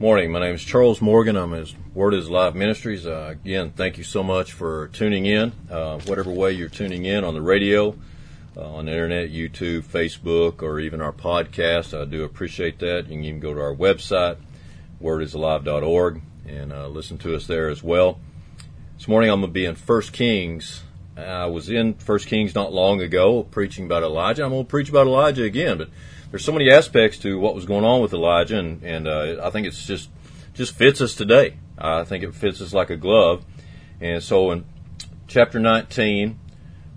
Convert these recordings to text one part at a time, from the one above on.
Morning. My name is Charles Morgan. I'm with Word is Alive Ministries. Uh, again, thank you so much for tuning in, uh, whatever way you're tuning in on the radio, uh, on the internet, YouTube, Facebook, or even our podcast. I do appreciate that. You can even go to our website, wordisalive.org, and uh, listen to us there as well. This morning I'm going to be in First Kings. I was in First Kings not long ago, preaching about Elijah. I'm going to preach about Elijah again, but there's so many aspects to what was going on with Elijah, and, and uh, I think it's just just fits us today. I think it fits us like a glove. And so in chapter 19,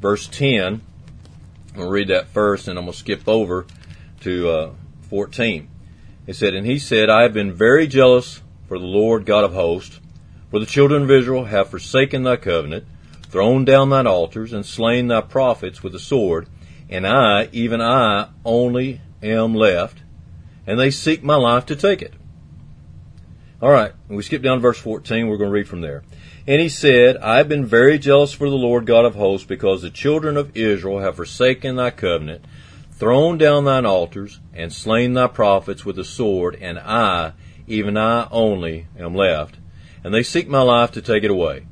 verse 10, I'm going to read that first, and I'm going to skip over to uh, 14. It said, And he said, I have been very jealous for the Lord God of hosts, for the children of Israel have forsaken thy covenant, thrown down thine altars, and slain thy prophets with the sword, and I, even I, only am left, and they seek my life to take it. All right, we skip down to verse 14. We're going to read from there. And he said, I have been very jealous for the Lord God of hosts, because the children of Israel have forsaken thy covenant, thrown down thine altars, and slain thy prophets with the sword, and I, even I only, am left, and they seek my life to take it away.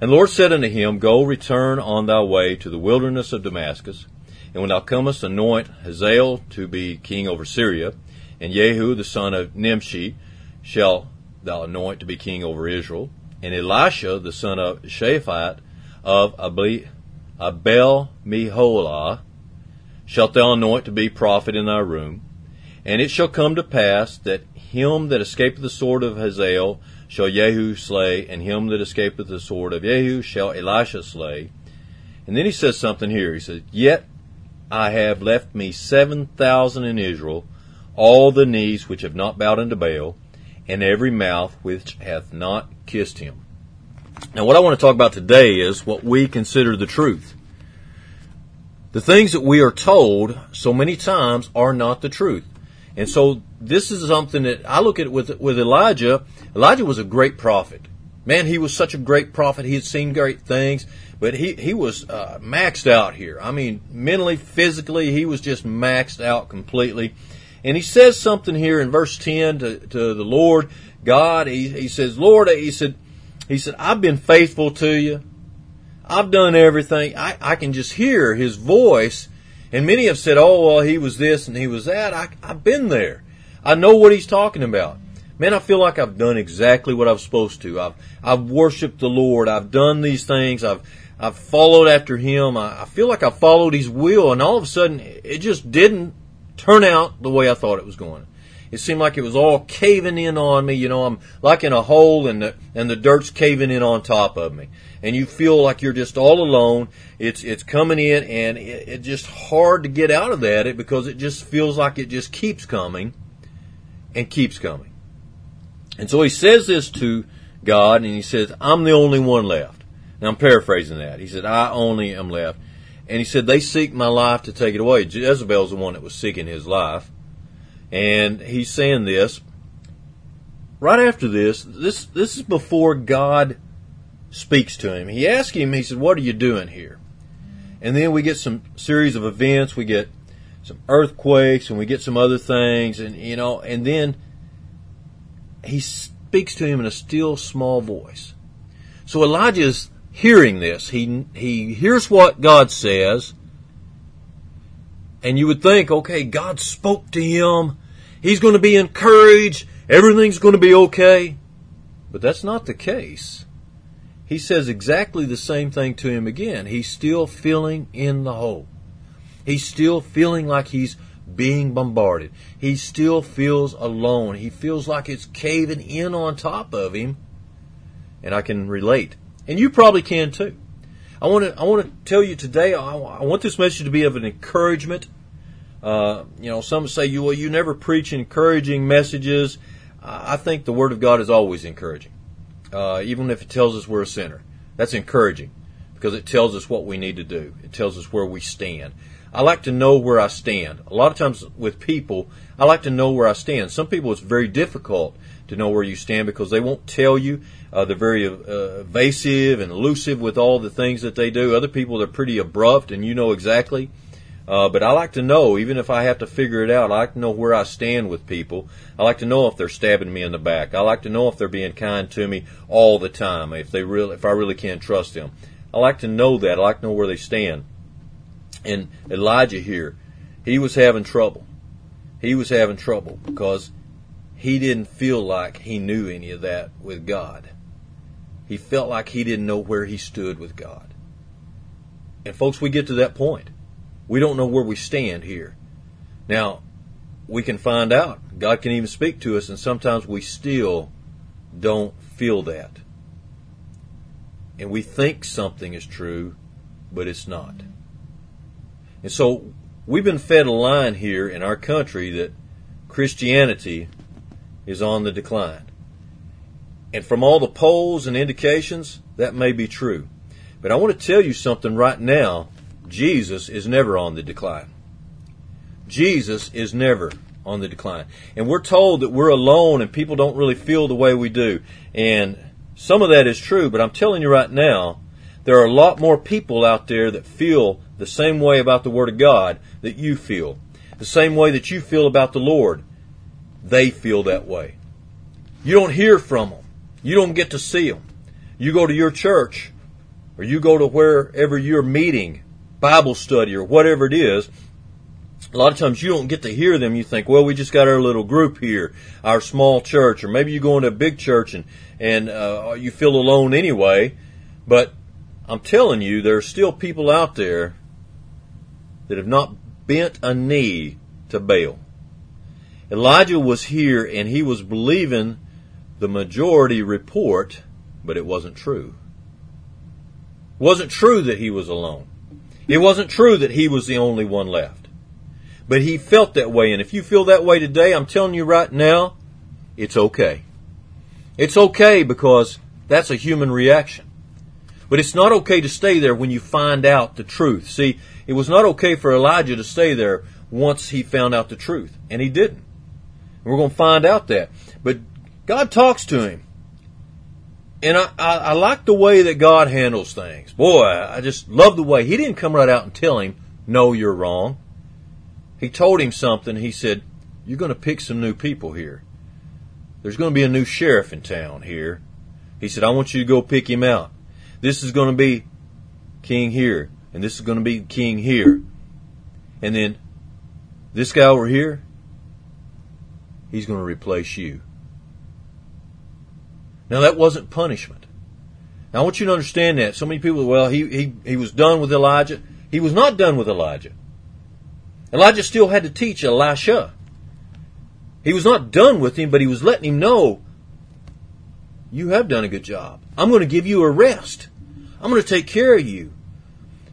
And the Lord said unto him, Go, return on thy way to the wilderness of Damascus, and when thou comest, anoint Hazael to be king over Syria, and Jehu the son of Nimshi shall thou anoint to be king over Israel, and Elisha the son of Shaphat of Abel Meholah shalt thou anoint to be prophet in thy room. And it shall come to pass that him that escapeth the sword of Hazael shall Jehu slay, and him that escapeth the sword of Jehu shall Elisha slay. And then he says something here. He says, Yet I have left me seven thousand in Israel, all the knees which have not bowed unto Baal, and every mouth which hath not kissed him. Now, what I want to talk about today is what we consider the truth. The things that we are told so many times are not the truth. And so this is something that I look at with, with Elijah. Elijah was a great prophet. Man, he was such a great prophet. He had seen great things. But he, he was uh, maxed out here. I mean, mentally, physically, he was just maxed out completely. And he says something here in verse 10 to, to the Lord God. He, he says, Lord, he said, he said, I've been faithful to you. I've done everything. I, I can just hear his voice. And many have said, oh, well, he was this and he was that. I, I've been there. I know what he's talking about. Man, I feel like I've done exactly what I was supposed to. I've, I've worshiped the Lord. I've done these things. I've, I've followed after him. I, I feel like I followed his will, and all of a sudden, it just didn't turn out the way I thought it was going. It seemed like it was all caving in on me. You know, I'm like in a hole, and the and the dirt's caving in on top of me, and you feel like you're just all alone. It's it's coming in, and it, it's just hard to get out of that it because it just feels like it just keeps coming, and keeps coming. And so he says this to God, and he says, "I'm the only one left." Now I'm paraphrasing that. He said, I only am left. And he said, they seek my life to take it away. Jezebel's the one that was seeking his life. And he's saying this. Right after this, this, this is before God speaks to him. He asks him, he said, what are you doing here? And then we get some series of events. We get some earthquakes and we get some other things and, you know, and then he speaks to him in a still small voice. So Elijah's hearing this. He, he hears what God says, and you would think, okay, God spoke to him. He's going to be encouraged. Everything's going to be okay. But that's not the case. He says exactly the same thing to him again. He's still feeling in the hole. He's still feeling like he's being bombarded. He still feels alone. He feels like it's caving in on top of him. And I can relate and you probably can too. I want to I want to tell you today. I, I want this message to be of an encouragement. Uh, you know, some say you well, you never preach encouraging messages. I think the Word of God is always encouraging, uh, even if it tells us we're a sinner. That's encouraging because it tells us what we need to do. It tells us where we stand. I like to know where I stand. A lot of times with people, I like to know where I stand. Some people, it's very difficult to know where you stand because they won't tell you. Uh, they're very uh, evasive and elusive with all the things that they do. Other people, they're pretty abrupt and you know exactly Uh, but I like to know, even if I have to figure it out, I like to know where I stand with people. I like to know if they're stabbing me in the back. I like to know if they're being kind to me all the time. If they really, if I really can't trust them, I like to know that. I like to know where they stand. And Elijah here, he was having trouble. He was having trouble because he didn't feel like he knew any of that with God. He felt like he didn't know where he stood with God. And folks, we get to that point. We don't know where we stand here. Now, we can find out. God can even speak to us, and sometimes we still don't feel that. And we think something is true, but it's not. And so we've been fed a line here in our country that Christianity is on the decline. And from all the polls and indications, that may be true. But I want to tell you something right now Jesus is never on the decline. Jesus is never on the decline. And we're told that we're alone and people don't really feel the way we do. And some of that is true, but I'm telling you right now, there are a lot more people out there that feel the same way about the Word of God that you feel. The same way that you feel about the Lord, they feel that way. You don't hear from them. You don't get to see them. You go to your church or you go to wherever you're meeting Bible study or whatever it is, a lot of times you don't get to hear them. You think, well, we just got our little group here, our small church, or maybe you go into a big church and and uh, you feel alone anyway. But I'm telling you, there are still people out there that have not bent a knee to Baal. Elijah was here and he was believing the majority report, but it wasn't true. It wasn't true that he was alone. It wasn't true that he was the only one left. But he felt that way, and if you feel that way today, I'm telling you right now, it's okay. It's okay because that's a human reaction. But it's not okay to stay there when you find out the truth. See, it was not okay for Elijah to stay there once he found out the truth, and he didn't. We're going to find out that. But God talks to him. And I, I, I like the way that God handles things. Boy, I just love the way. He didn't come right out and tell him, no, you're wrong. He told him something. He said, you're going to pick some new people here. There's going to be a new sheriff in town here. He said, I want you to go pick him out. This is going to be king here, and this is going to be king here. And then this guy over here, he's going to replace you. Now that wasn't punishment. Now I want you to understand that. So many people, well, he, he, he was done with Elijah. He was not done with Elijah. Elijah still had to teach Elisha. He was not done with him, but he was letting him know, you have done a good job. I'm going to give you a rest. I'm going to take care of you.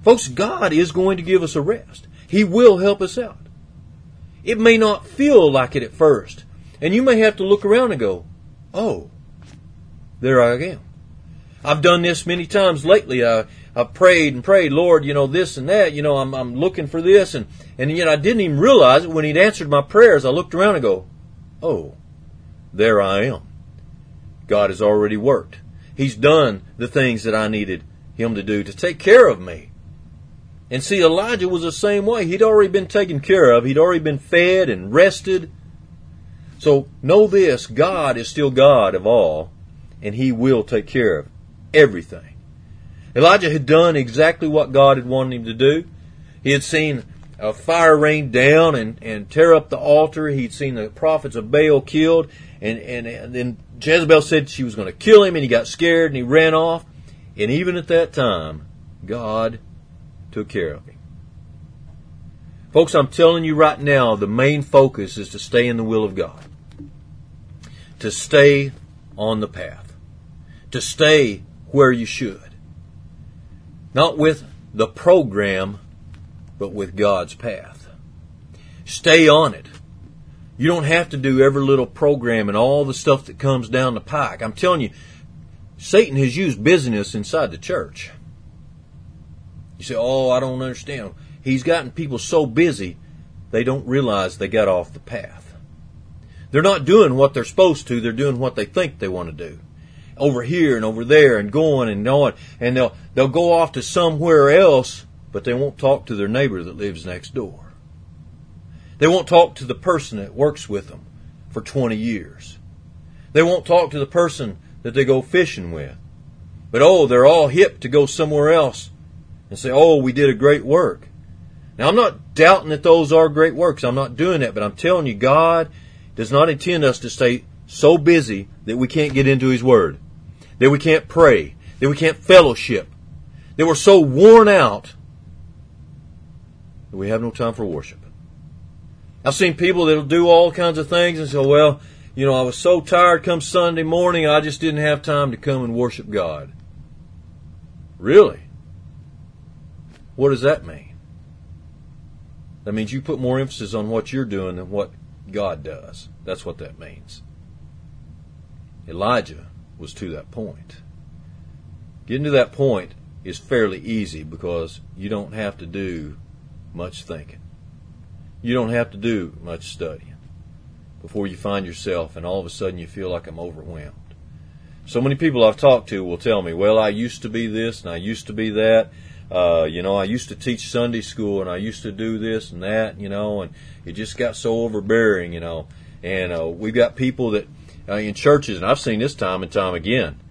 Folks, God is going to give us a rest. He will help us out. It may not feel like it at first. And you may have to look around and go, oh, there I am. I've done this many times lately. I, I've prayed and prayed, Lord, you know, this and that, you know, I'm, I'm looking for this. And, and yet I didn't even realize it when he'd answered my prayers. I looked around and go, oh, there I am. God has already worked. He's done the things that I needed him to do to take care of me. And see, Elijah was the same way. He'd already been taken care of. He'd already been fed and rested. So know this, God is still God of all and he will take care of everything. Elijah had done exactly what God had wanted him to do. He had seen a fire rain down and, and tear up the altar. He'd seen the prophets of Baal killed. And, and, and then Jezebel said she was going to kill him, and he got scared and he ran off. And even at that time, God took care of him. Folks, I'm telling you right now, the main focus is to stay in the will of God, to stay on the path to stay where you should. Not with the program, but with God's path. Stay on it. You don't have to do every little program and all the stuff that comes down the pike. I'm telling you, Satan has used business inside the church. You say, oh, I don't understand. He's gotten people so busy, they don't realize they got off the path. They're not doing what they're supposed to, they're doing what they think they want to do over here and over there and going and going and they'll they'll go off to somewhere else but they won't talk to their neighbor that lives next door. They won't talk to the person that works with them for 20 years. They won't talk to the person that they go fishing with. But oh, they're all hip to go somewhere else and say, oh, we did a great work. Now, I'm not doubting that those are great works. I'm not doing that, but I'm telling you, God does not intend us to stay so busy that we can't get into His Word, that we can't pray, that we can't fellowship, that we're so worn out that we have no time for worship. I've seen people that'll do all kinds of things and say, well, you know, I was so tired come Sunday morning, I just didn't have time to come and worship God. Really? What does that mean? That means you put more emphasis on what you're doing than what God does. That's what that means. Elijah was to that point. Getting to that point is fairly easy because you don't have to do much thinking. You don't have to do much studying before you find yourself and all of a sudden you feel like I'm overwhelmed. So many people I've talked to will tell me, well, I used to be this and I used to be that. Uh, you know, I used to teach Sunday school and I used to do this and that, you know, and it just got so overbearing, you know. And uh, we've got people that uh, in churches, and I've seen this time and time again.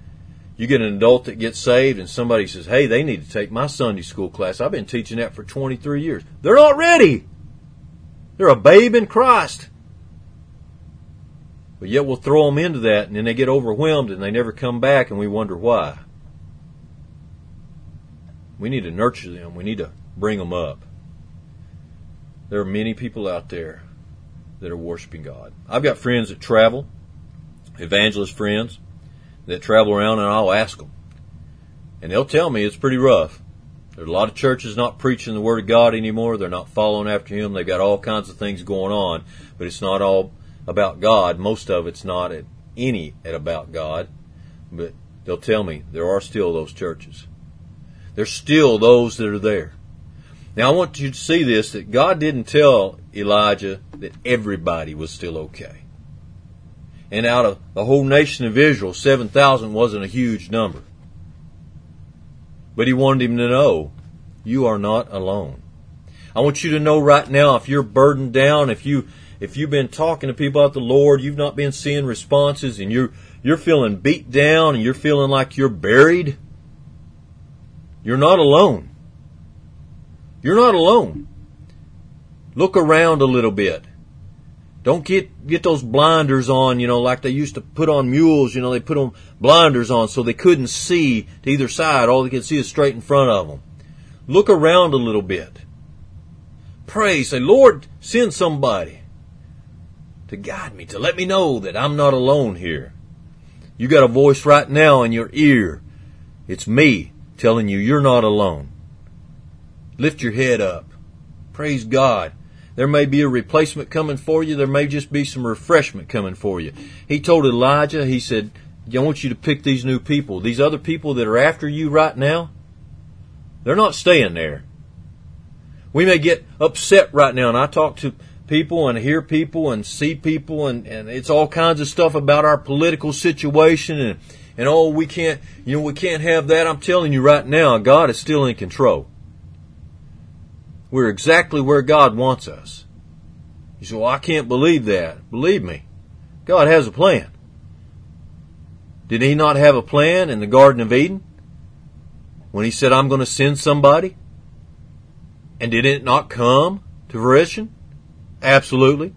You get an adult that gets saved, and somebody says, "Hey, they need to take my Sunday school class. I've been teaching that for 23 years. They're not ready. They're a babe in Christ." But yet we'll throw them into that, and then they get overwhelmed, and they never come back, and we wonder why. We need to nurture them. We need to bring them up. There are many people out there that are worshiping God. I've got friends that travel, evangelist friends that travel around, and I'll ask them. And they'll tell me it's pretty rough. There's a lot of churches not preaching the Word of God anymore. They're not following after Him. They've got all kinds of things going on, but it's not all about God. Most of it's not at any at about God. But they'll tell me there are still those churches. There's still those that are there. Now I want you to see this that God didn't tell Elijah that everybody was still okay. And out of the whole nation of Israel, 7,000 wasn't a huge number. But he wanted him to know, you are not alone. I want you to know right now, if you're burdened down, if you, if you've been talking to people about the Lord, you've not been seeing responses and you're, you're feeling beat down and you're feeling like you're buried, you're not alone. You're not alone. Look around a little bit. Don't get get those blinders on, you know, like they used to put on mules. You know, they put them blinders on so they couldn't see to either side. All they could see is straight in front of them. Look around a little bit. Pray, say, Lord, send somebody to guide me, to let me know that I'm not alone here. You got a voice right now in your ear. It's me telling you you're not alone. Lift your head up. Praise God. There may be a replacement coming for you. There may just be some refreshment coming for you. He told Elijah, he said, I want you to pick these new people. These other people that are after you right now, they're not staying there. We may get upset right now, and I talk to people and hear people and see people, and, and it's all kinds of stuff about our political situation, and, and oh, we can't, you know, we can't have that. I'm telling you right now, God is still in control. We're exactly where God wants us. You say, well, I can't believe that. Believe me, God has a plan. Did he not have a plan in the Garden of Eden? When he said, I'm going to send somebody? And did it not come to fruition? Absolutely.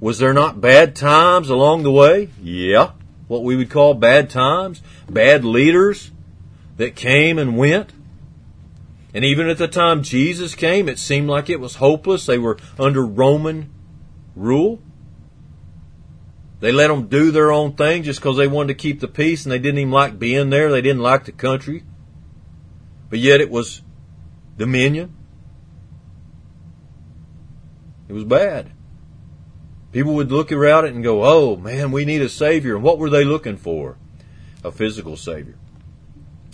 Was there not bad times along the way? Yeah. What we would call bad times, bad leaders that came and went. And even at the time Jesus came, it seemed like it was hopeless. They were under Roman rule. They let them do their own thing just because they wanted to keep the peace and they didn't even like being there. They didn't like the country. But yet it was dominion. It was bad. People would look around it and go, oh man, we need a savior. And what were they looking for? A physical savior.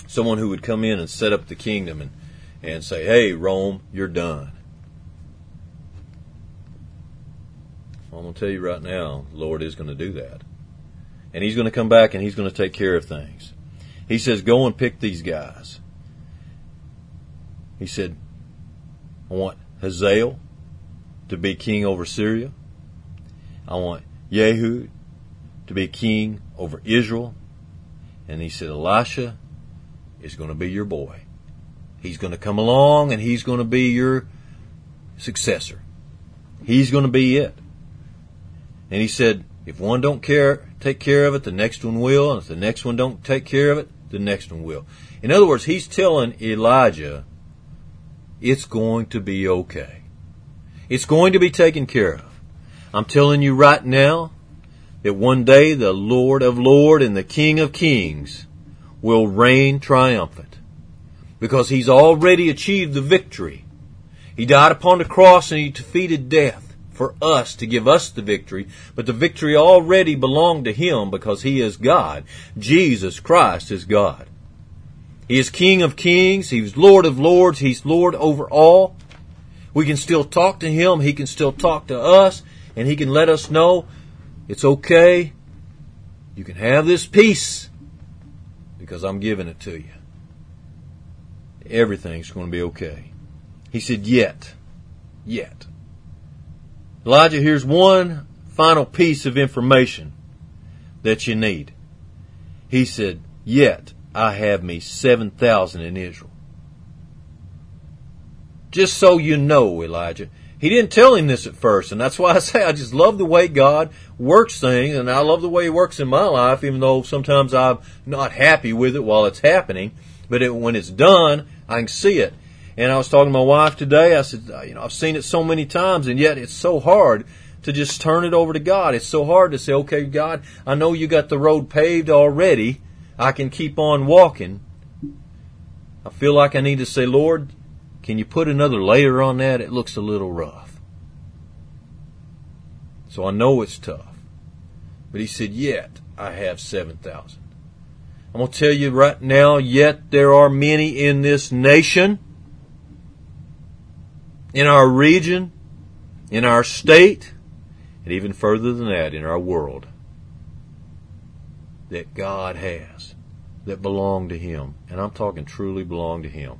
Someone who would come in and set up the kingdom and and say, hey, Rome, you're done. I'm going to tell you right now, the Lord is going to do that. And He's going to come back and He's going to take care of things. He says, go and pick these guys. He said, I want Hazael to be king over Syria. I want Jehu to be king over Israel. And he said, Elisha is going to be your boy. He's going to come along and he's going to be your successor. He's going to be it. And he said, if one don't care, take care of it, the next one will. And if the next one don't take care of it, the next one will. In other words, he's telling Elijah, it's going to be okay. It's going to be taken care of. I'm telling you right now that one day the Lord of Lords and the King of Kings will reign triumphant because he's already achieved the victory. He died upon the cross and he defeated death for us to give us the victory, but the victory already belonged to him because he is God. Jesus Christ is God. He is King of kings. He's Lord of lords. He's Lord over all. We can still talk to him. He can still talk to us and he can let us know it's okay. You can have this peace because I'm giving it to you. Everything's going to be okay. He said, yet, yet. Elijah, here's one final piece of information that you need. He said, Yet I have me 7,000 in Israel. Just so you know, Elijah, he didn't tell him this at first, and that's why I say I just love the way God works things, and I love the way He works in my life, even though sometimes I'm not happy with it while it's happening. But it, when it's done, I can see it. And I was talking to my wife today. I said, uh, you know, I've seen it so many times, and yet it's so hard to just turn it over to God. It's so hard to say, okay, God, I know you got the road paved already. I can keep on walking. I feel like I need to say, Lord, can you put another layer on that? It looks a little rough. So I know it's tough. But he said, yet I have 7,000. I'm going to tell you right now, yet there are many in this nation in our region, in our state, and even further than that, in our world, that God has, that belong to Him, and I'm talking truly belong to Him,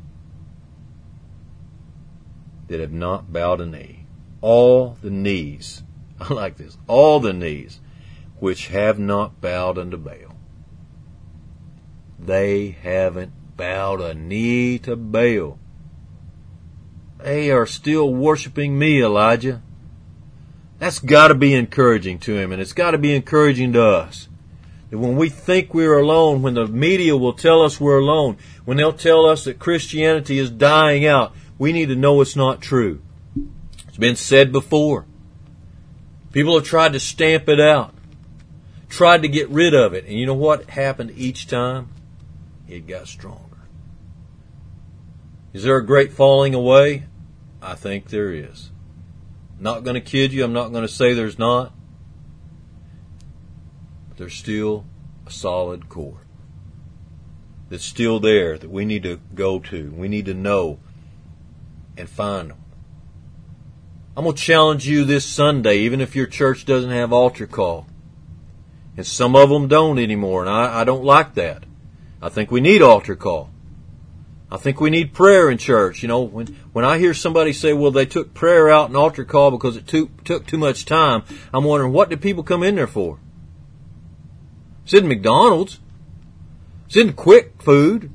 that have not bowed a knee. All the knees, I like this, all the knees which have not bowed unto Baal. They haven't bowed a knee to Baal. They are still worshiping me, Elijah. That's got to be encouraging to him, and it's got to be encouraging to us. That when we think we're alone, when the media will tell us we're alone, when they'll tell us that Christianity is dying out, we need to know it's not true. It's been said before. People have tried to stamp it out, tried to get rid of it, and you know what happened each time? It got stronger. Is there a great falling away? I think there is. Not going to kid you. I'm not going to say there's not. But there's still a solid core that's still there that we need to go to. We need to know and find them. I'm going to challenge you this Sunday, even if your church doesn't have altar call. And some of them don't anymore, and I, I don't like that. I think we need altar call. I think we need prayer in church. You know, when when I hear somebody say, "Well, they took prayer out and altar call because it too, took too much time," I'm wondering what did people come in there for? It's in McDonald's. It's in quick food.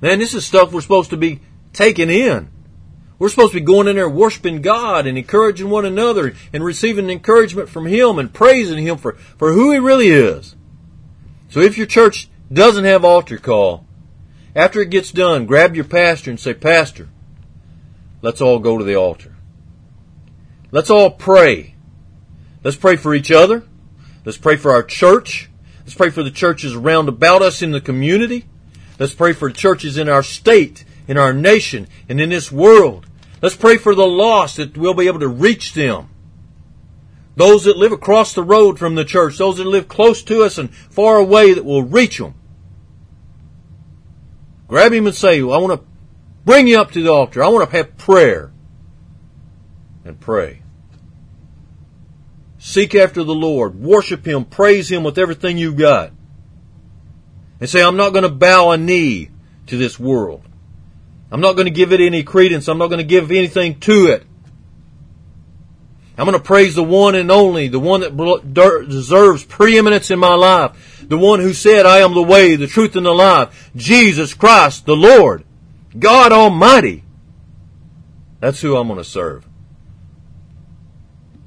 Man, this is stuff we're supposed to be taking in. We're supposed to be going in there worshiping God and encouraging one another and receiving encouragement from Him and praising Him for, for who He really is. So if your church doesn't have altar call, after it gets done, grab your pastor and say, Pastor, let's all go to the altar. Let's all pray. Let's pray for each other. Let's pray for our church. Let's pray for the churches around about us in the community. Let's pray for the churches in our state, in our nation, and in this world. Let's pray for the lost that we'll be able to reach them. Those that live across the road from the church, those that live close to us and far away that will reach them. Grab him and say, I want to bring you up to the altar. I want to have prayer. And pray. Seek after the Lord. Worship Him. Praise Him with everything you've got. And say, I'm not going to bow a knee to this world. I'm not going to give it any credence. I'm not going to give anything to it. I'm going to praise the one and only, the one that deserves preeminence in my life, the one who said, I am the way, the truth, and the life, Jesus Christ, the Lord, God Almighty. That's who I'm going to serve.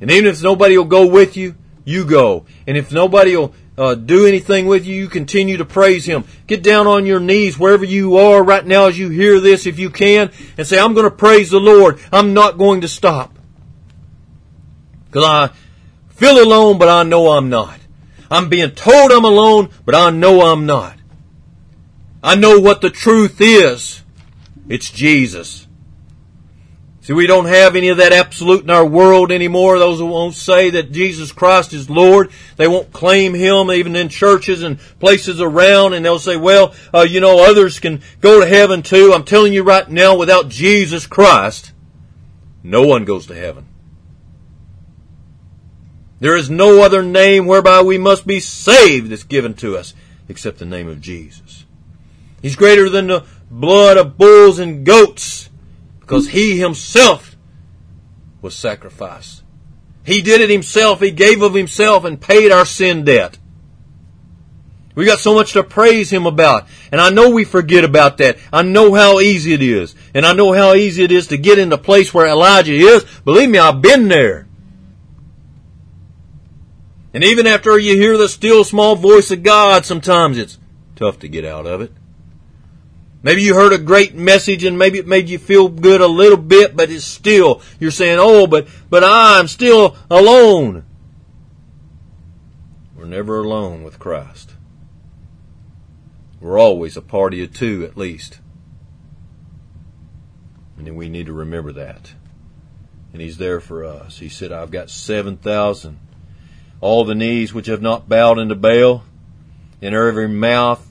And even if nobody will go with you, you go. And if nobody will uh, do anything with you, you continue to praise Him. Get down on your knees wherever you are right now as you hear this, if you can, and say, I'm going to praise the Lord. I'm not going to stop. Because I feel alone, but I know I'm not. I'm being told I'm alone, but I know I'm not. I know what the truth is. It's Jesus. See, we don't have any of that absolute in our world anymore. Those who won't say that Jesus Christ is Lord, they won't claim Him even in churches and places around, and they'll say, well, uh, you know, others can go to heaven too. I'm telling you right now, without Jesus Christ, no one goes to heaven. There is no other name whereby we must be saved that's given to us except the name of Jesus. He's greater than the blood of bulls and goats because he himself was sacrificed. He did it himself. He gave of himself and paid our sin debt. We got so much to praise him about. And I know we forget about that. I know how easy it is. And I know how easy it is to get in the place where Elijah is. Believe me, I've been there. And even after you hear the still small voice of God, sometimes it's tough to get out of it. Maybe you heard a great message and maybe it made you feel good a little bit, but it's still, you're saying, oh, but, but I'm still alone. We're never alone with Christ. We're always a party of two at least. And we need to remember that. And He's there for us. He said, I've got 7,000. All the knees which have not bowed unto Baal, and every mouth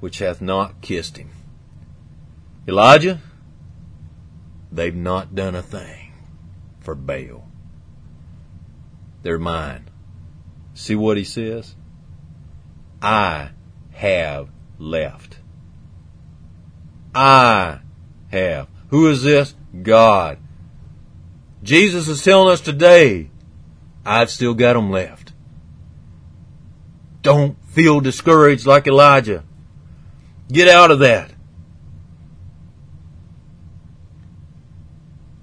which hath not kissed Him. Elijah, they've not done a thing for Baal. They're mine. See what he says? I have left. I have. Who is this? God. Jesus is telling us today, I've still got them left. Don't feel discouraged like Elijah. Get out of that.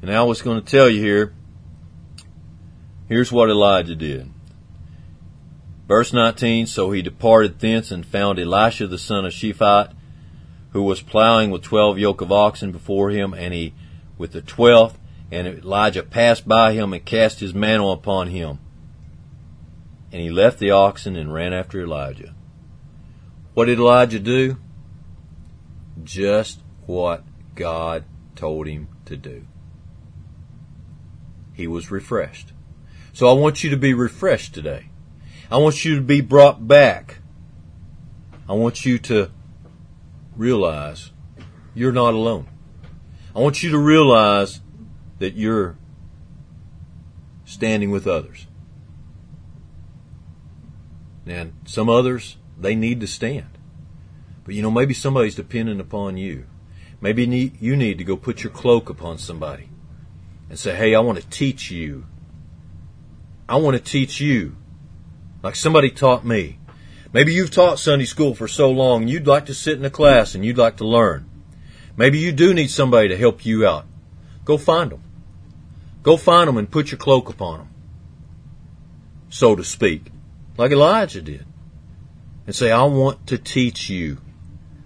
And I was going to tell you here, here's what Elijah did. Verse 19, so he departed thence and found Elisha the son of Shaphat, who was plowing with twelve yoke of oxen before him, and he with the twelfth, and Elijah passed by him and cast his mantle upon him. And he left the oxen and ran after Elijah. What did Elijah do? Just what God told him to do he was refreshed. So I want you to be refreshed today. I want you to be brought back. I want you to realize you're not alone. I want you to realize that you're standing with others. And some others, they need to stand. But you know, maybe somebody's dependent upon you. Maybe you need to go put your cloak upon somebody and say, hey, I want to teach you. I want to teach you like somebody taught me. Maybe you've taught Sunday school for so long you'd like to sit in a class and you'd like to learn. Maybe you do need somebody to help you out. Go find them. Go find them and put your cloak upon them. So to speak. Like Elijah did. And say, I want to teach you.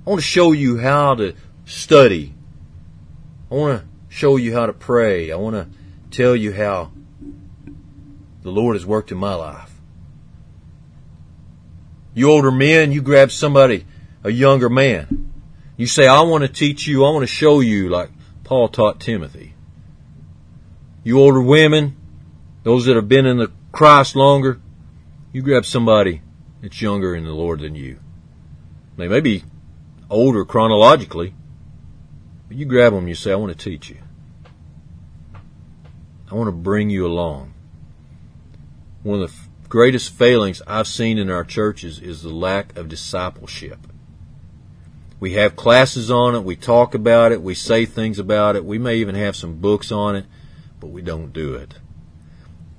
I want to show you how to study. I want to show you how to pray. I want to tell you how the Lord has worked in my life. You older men, you grab somebody, a younger man. You say, I want to teach you, I want to show you like Paul taught Timothy. You older women, those that have been in the Christ longer, you grab somebody that's younger in the Lord than you. They may be older chronologically, but you grab them and you say, I want to teach you. I want to bring you along. One of the greatest failings I've seen in our churches is the lack of discipleship. we have classes on it, we talk about it, we say things about it, we may even have some books on it, but we don't do it.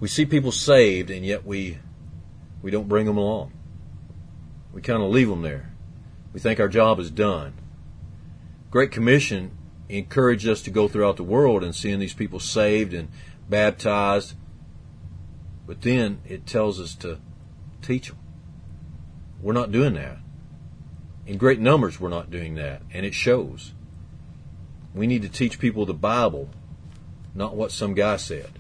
We see people saved and yet we we don't bring them along. We kind of leave them there. We think our job is done. Great Commission encouraged us to go throughout the world and seeing these people saved and baptized. But then it tells us to teach them. We're not doing that. In great numbers, we're not doing that, and it shows. We need to teach people the Bible, not what some guy said.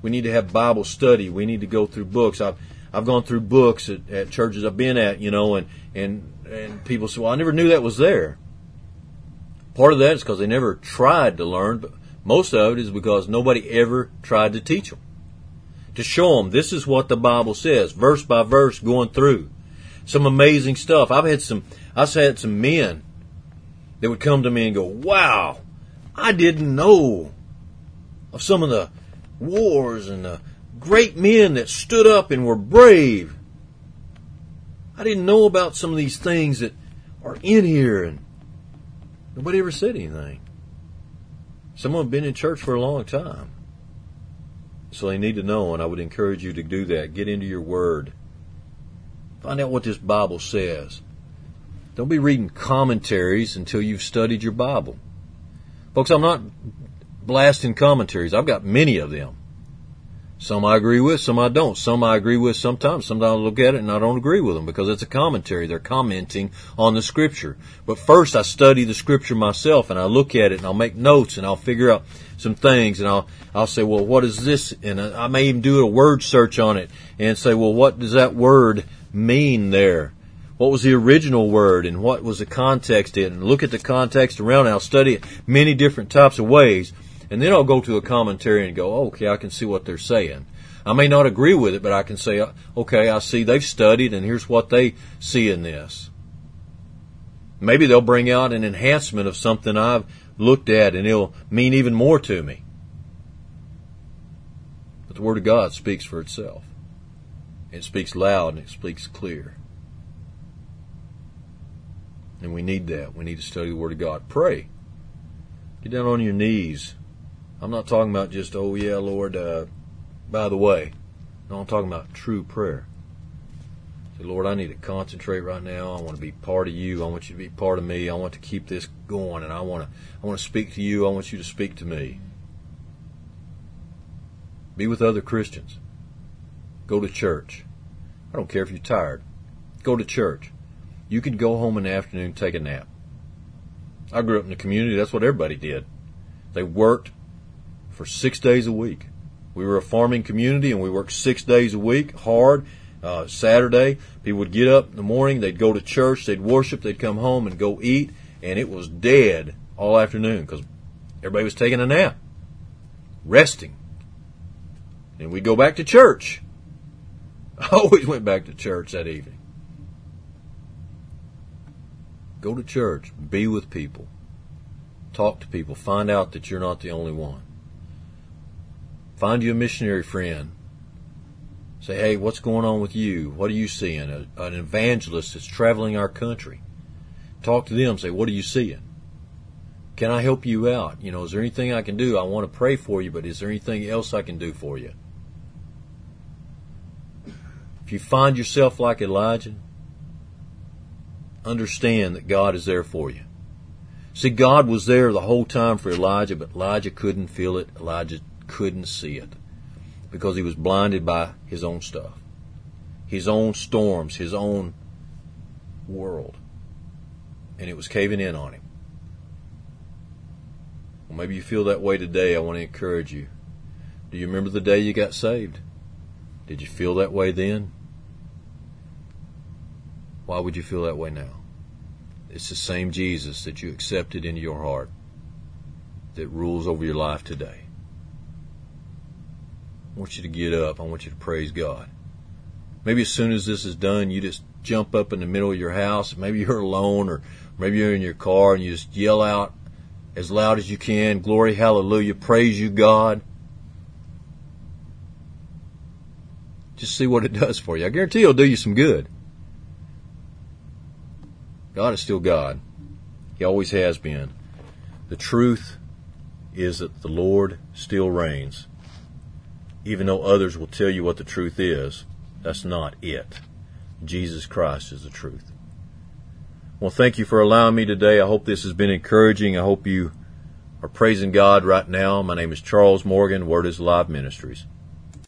We need to have Bible study. We need to go through books. I've I've gone through books at, at churches I've been at, you know, and and and people say, "Well, I never knew that was there." Part of that is because they never tried to learn, but most of it is because nobody ever tried to teach them, to show them this is what the Bible says, verse by verse, going through some amazing stuff. I've had some, I've had some men that would come to me and go, "Wow, I didn't know of some of the wars and the great men that stood up and were brave. I didn't know about some of these things that are in here, and nobody ever said anything. Some of been in church for a long time. So they need to know, and I would encourage you to do that. Get into your Word. Find out what this Bible says. Don't be reading commentaries until you've studied your Bible. Folks, I'm not blasting commentaries. I've got many of them. Some I agree with, some I don't. Some I agree with sometimes. Sometimes I look at it and I don't agree with them because it's a commentary. They're commenting on the scripture. But first I study the scripture myself and I look at it and I'll make notes and I'll figure out some things and I'll, I'll say, well, what is this? And I may even do a word search on it and say, well, what does that word mean there? What was the original word and what was the context in? And look at the context around it. I'll study it many different types of ways and then I'll go to a commentary and go, oh, okay, I can see what they're saying. I may not agree with it, but I can say, uh, okay, I see they've studied and here's what they see in this. Maybe they'll bring out an enhancement of something I've looked at and it'll mean even more to me. But the Word of God speaks for itself. It speaks loud and it speaks clear. And we need that. We need to study the Word of God. Pray. Get down on your knees I'm not talking about just, oh yeah, Lord, uh, by the way. No, I'm talking about true prayer. Say, Lord, I need to concentrate right now. I want to be part of you. I want you to be part of me. I want to keep this going and I want to, I want to speak to you. I want you to speak to me. Be with other Christians. Go to church. I don't care if you're tired. Go to church. You can go home in the afternoon, take a nap. I grew up in the community. That's what everybody did. They worked for six days a week. We were a farming community and we worked six days a week, hard. Uh, Saturday, people would get up in the morning, they'd go to church, they'd worship, they'd come home and go eat, and it was dead all afternoon because everybody was taking a nap, resting. And we'd go back to church. I always went back to church that evening. Go to church, be with people, talk to people, find out that you're not the only one. Find you a missionary friend. Say, hey, what's going on with you? What are you seeing? A, an evangelist that's traveling our country. Talk to them. Say, what are you seeing? Can I help you out? You know, is there anything I can do? I want to pray for you, but is there anything else I can do for you? If you find yourself like Elijah, understand that God is there for you. See, God was there the whole time for Elijah, but Elijah couldn't feel it. Elijah couldn't see it because he was blinded by his own stuff, his own storms, his own world. And it was caving in on him. Well, maybe you feel that way today. I want to encourage you. Do you remember the day you got saved? Did you feel that way then? Why would you feel that way now? It's the same Jesus that you accepted into your heart that rules over your life today. I want you to get up. I want you to praise God. Maybe as soon as this is done, you just jump up in the middle of your house. Maybe you're alone or maybe you're in your car and you just yell out as loud as you can, glory, hallelujah, praise you, God. Just see what it does for you. I guarantee it'll do you some good. God is still God. He always has been. The truth is that the Lord still reigns. Even though others will tell you what the truth is, that's not it. Jesus Christ is the truth. Well, thank you for allowing me today. I hope this has been encouraging. I hope you are praising God right now. My name is Charles Morgan, Word is Alive Ministries.